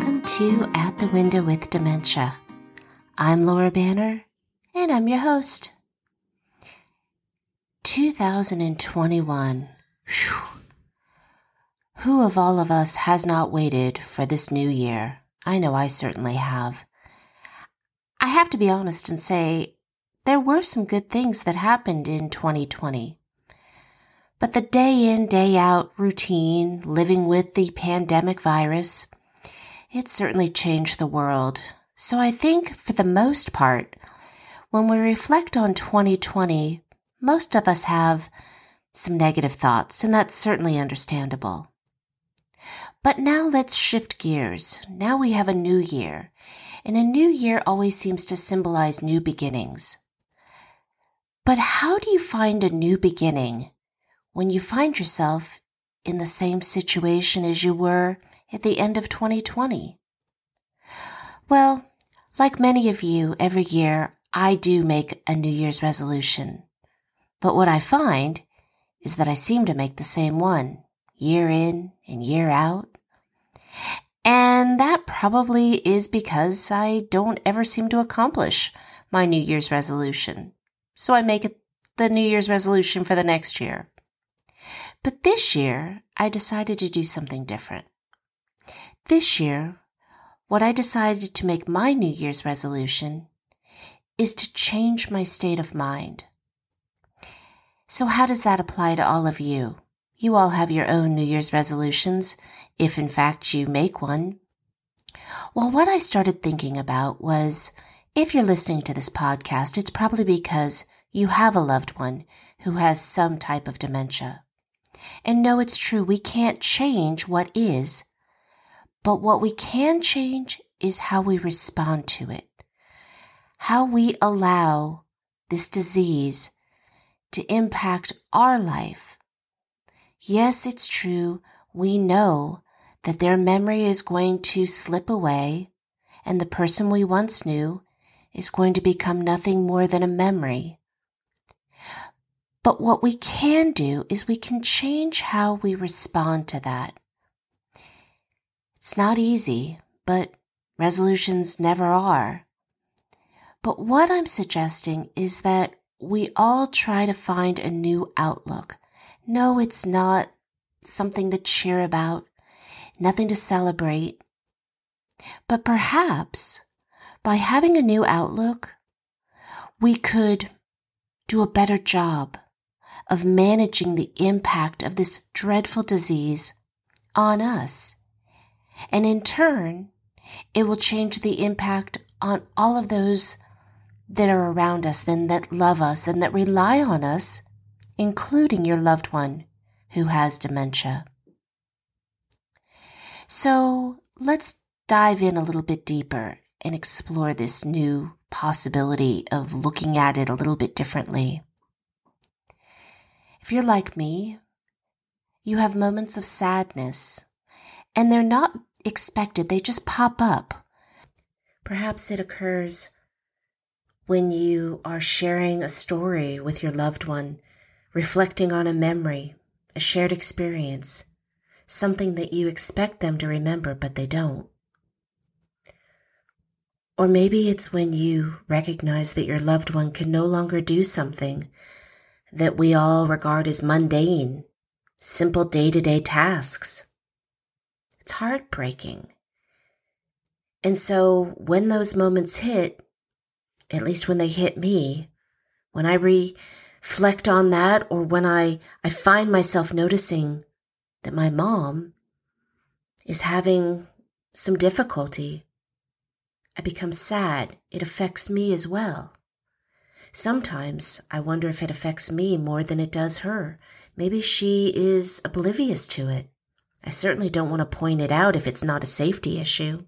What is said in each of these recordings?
welcome to At the Window with Dementia. I'm Laura Banner, and I'm your host. 2021. Whew. Who of all of us has not waited for this new year? I know I certainly have. I have to be honest and say there were some good things that happened in 2020. But the day in, day out routine, living with the pandemic virus, it certainly changed the world. So I think for the most part, when we reflect on 2020, most of us have some negative thoughts, and that's certainly understandable. But now let's shift gears. Now we have a new year, and a new year always seems to symbolize new beginnings. But how do you find a new beginning when you find yourself in the same situation as you were at the end of 2020? Well, like many of you, every year I do make a New Year's resolution. But what I find is that I seem to make the same one year in and year out. And that probably is because I don't ever seem to accomplish my New Year's resolution. So I make it the New Year's resolution for the next year. But this year, I decided to do something different. This year, what I decided to make my New Year's resolution is to change my state of mind. So, how does that apply to all of you? You all have your own New Year's resolutions, if in fact you make one. Well, what I started thinking about was if you're listening to this podcast, it's probably because you have a loved one who has some type of dementia. And no, it's true, we can't change what is, but what we can change is how we respond to it, how we allow this disease to impact our life. Yes, it's true, we know that their memory is going to slip away and the person we once knew is going to become nothing more than a memory. But what we can do is we can change how we respond to that. It's not easy, but resolutions never are. But what I'm suggesting is that we all try to find a new outlook. No, it's not something to cheer about, nothing to celebrate. But perhaps by having a new outlook, we could do a better job of managing the impact of this dreadful disease on us. And in turn, it will change the impact on all of those that are around us and that love us and that rely on us, including your loved one who has dementia. So let's dive in a little bit deeper and explore this new possibility of looking at it a little bit differently. If you're like me, you have moments of sadness, and they're not expected, they just pop up. Perhaps it occurs when you are sharing a story with your loved one, reflecting on a memory, a shared experience, something that you expect them to remember, but they don't. Or maybe it's when you recognize that your loved one can no longer do something that we all regard as mundane, simple day to day tasks. It's heartbreaking. And so when those moments hit, at least when they hit me, when I reflect on that or when I, I find myself noticing that my mom is having some difficulty, I become sad. It affects me as well. Sometimes I wonder if it affects me more than it does her. Maybe she is oblivious to it. I certainly don't want to point it out if it's not a safety issue.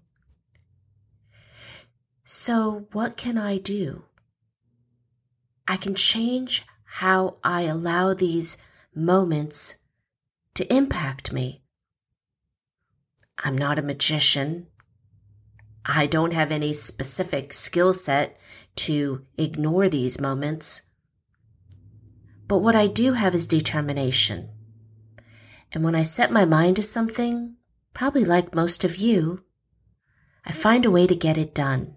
So, what can I do? I can change how I allow these moments to impact me. I'm not a magician. I don't have any specific skill set to ignore these moments. But what I do have is determination. And when I set my mind to something, probably like most of you, I find a way to get it done.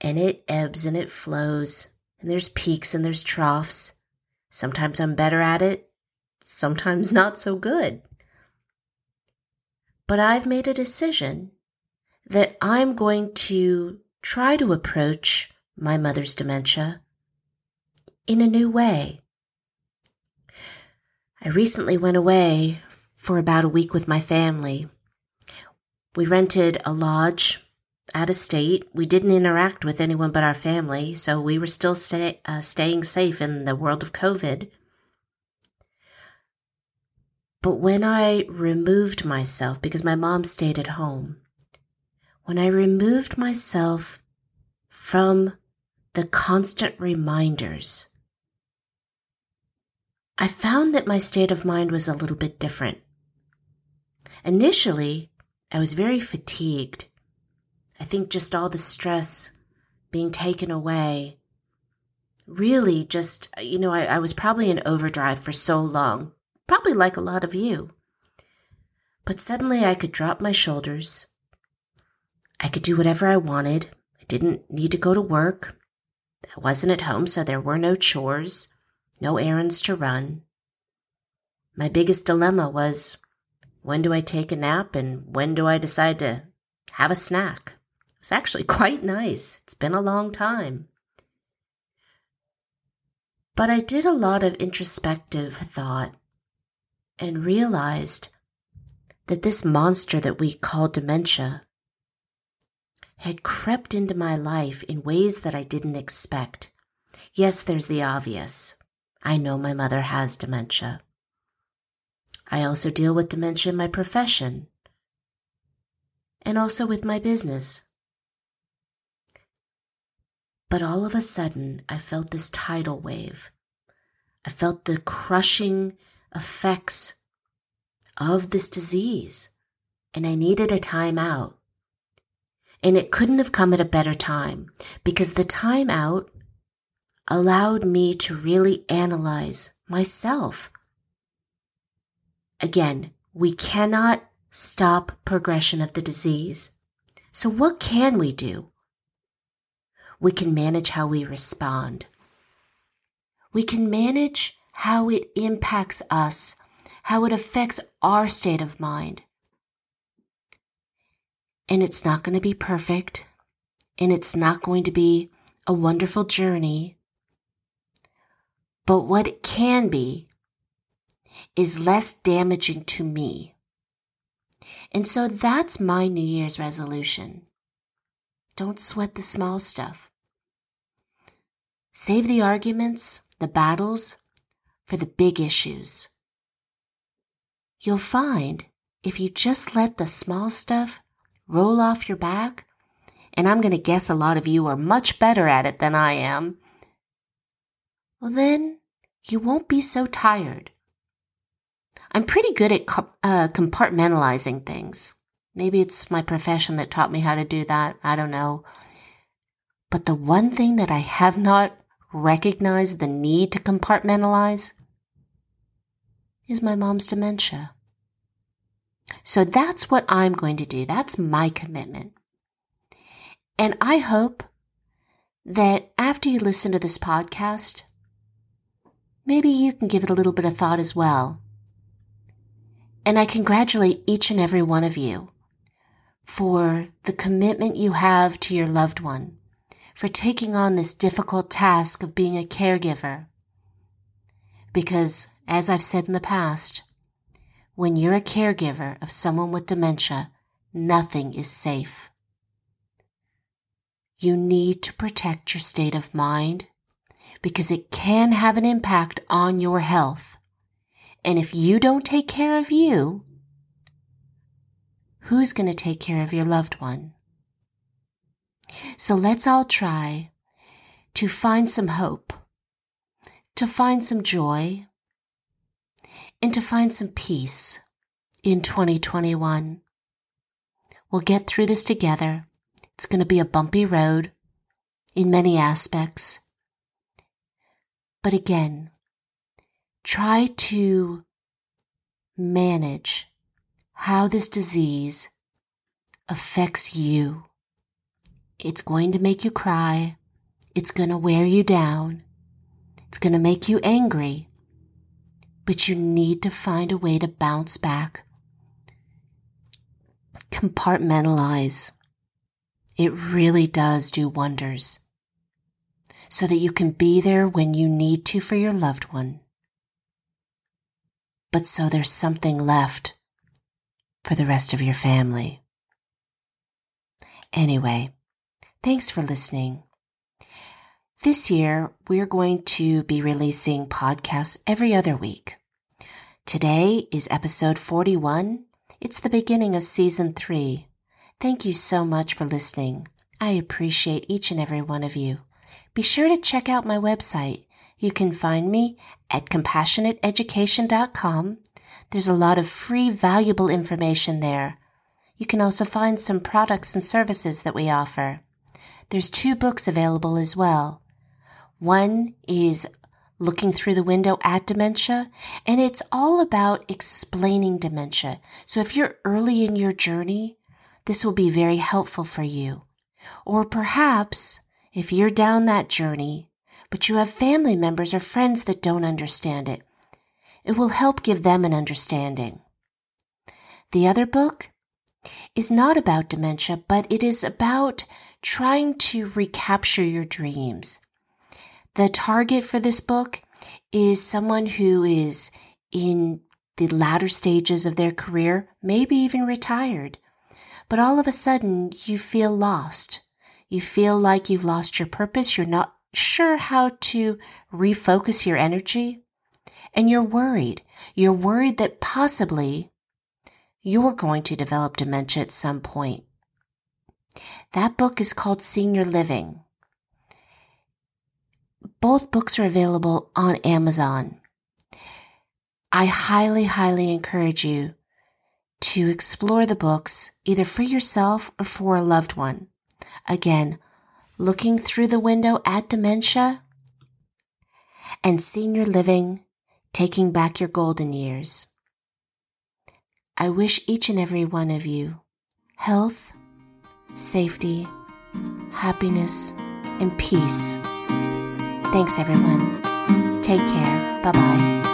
And it ebbs and it flows, and there's peaks and there's troughs. Sometimes I'm better at it, sometimes not so good. But I've made a decision that I'm going to try to approach my mother's dementia in a new way. I recently went away for about a week with my family. We rented a lodge out of state. We didn't interact with anyone but our family, so we were still stay, uh, staying safe in the world of COVID. But when I removed myself, because my mom stayed at home, when I removed myself from the constant reminders I found that my state of mind was a little bit different. Initially, I was very fatigued. I think just all the stress being taken away really just, you know, I, I, was probably in overdrive for so long, probably like a lot of you. But suddenly I could drop my shoulders. I could do whatever I wanted. I didn't need to go to work. I wasn't at home, so there were no chores no errands to run. My biggest dilemma was when do I take a nap and when do I decide to have a snack? It was actually quite nice. It's been a long time. But I did a lot of introspective thought and realized that this monster that we call dementia had crept into my life in ways that I didn't expect. Yes, there's the obvious. I know my mother has dementia. I also deal with dementia in my profession and also with my business. But all of a sudden, I felt this tidal wave. I felt the crushing effects of this disease, and I needed a time out. And it couldn't have come at a better time because the time out allowed me to really analyze myself. Again, we cannot stop progression of the disease. So what can we do? We can manage how we respond. We can manage how it impacts us, how it affects our state of mind. And it's not going to be perfect, and it's not going to be a wonderful journey, but what it can be is less damaging to me. And so that's my New Year's resolution. Don't sweat the small stuff. Save the arguments, the battles, for the big issues. You'll find if you just let the small stuff roll off your back, and I'm going to guess a lot of you are much better at it than I am, well, then you won't be so tired. I'm pretty good at uh, compartmentalizing things. Maybe it's my profession that taught me how to do that. I don't know. But the one thing that I have not recognized the need to compartmentalize is my mom's dementia. So that's what I'm going to do. That's my commitment. And I hope that after you listen to this podcast, maybe you can give it a little bit of thought as well. And I congratulate each and every one of you for the commitment you have to your loved one, for taking on this difficult task of being a caregiver. Because, as I've said in the past, when you're a caregiver of someone with dementia, nothing is safe. You need to protect your state of mind, because it can have an impact on your health. And if you don't take care of you, who's going to take care of your loved one? So let's all try to find some hope, to find some joy, and to find some peace in 2021. We'll get through this together. It's going to be a bumpy road in many aspects. But again, try to manage how this disease affects you. It's going to make you cry. It's going to wear you down. It's going to make you angry. But you need to find a way to bounce back. Compartmentalize. It really does do wonders. So that you can be there when you need to for your loved one. But so there's something left for the rest of your family. Anyway, thanks for listening. This year, we're going to be releasing podcasts every other week. Today is episode 41. It's the beginning of season three. Thank you so much for listening. I appreciate each and every one of you. Be sure to check out my website. You can find me at compassionateeducation.com. There's a lot of free, valuable information there. You can also find some products and services that we offer. There's two books available as well. One is looking through the window at dementia, and it's all about explaining dementia. So if you're early in your journey, this will be very helpful for you. Or perhaps if you're down that journey, but you have family members or friends that don't understand it, it will help give them an understanding. The other book is not about dementia, but it is about trying to recapture your dreams. The target for this book is someone who is in the latter stages of their career, maybe even retired. But all of a sudden, you feel lost. You feel like you've lost your purpose. You're not sure how to refocus your energy. And you're worried. You're worried that possibly you're going to develop dementia at some point. That book is called Senior Living. Both books are available on Amazon. I highly, highly encourage you to explore the books either for yourself or for a loved one. Again, looking through the window at dementia and senior living, taking back your golden years. I wish each and every one of you health, safety, happiness, and peace. Thanks, everyone. Take care. Bye bye.